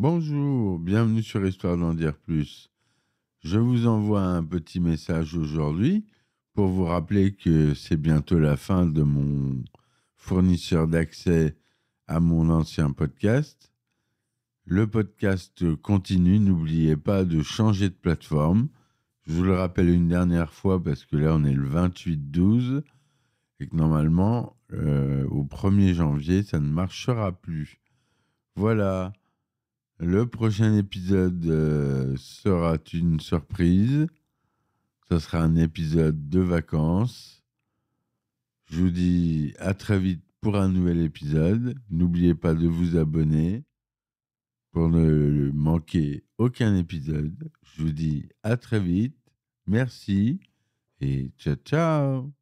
Bonjour, bienvenue sur Histoire d'en dire plus. Je vous envoie un petit message aujourd'hui pour vous rappeler que c'est bientôt la fin de mon fournisseur d'accès à mon ancien podcast. Le podcast continue, n'oubliez pas de changer de plateforme. Je vous le rappelle une dernière fois parce que là on est le 28-12 et que normalement euh, au 1er janvier ça ne marchera plus. Voilà. Le prochain épisode euh, sera une surprise. Ce sera un épisode de vacances. Je vous dis à très vite pour un nouvel épisode. N'oubliez pas de vous abonner pour ne manquer aucun épisode. Je vous dis à très vite. Merci et ciao ciao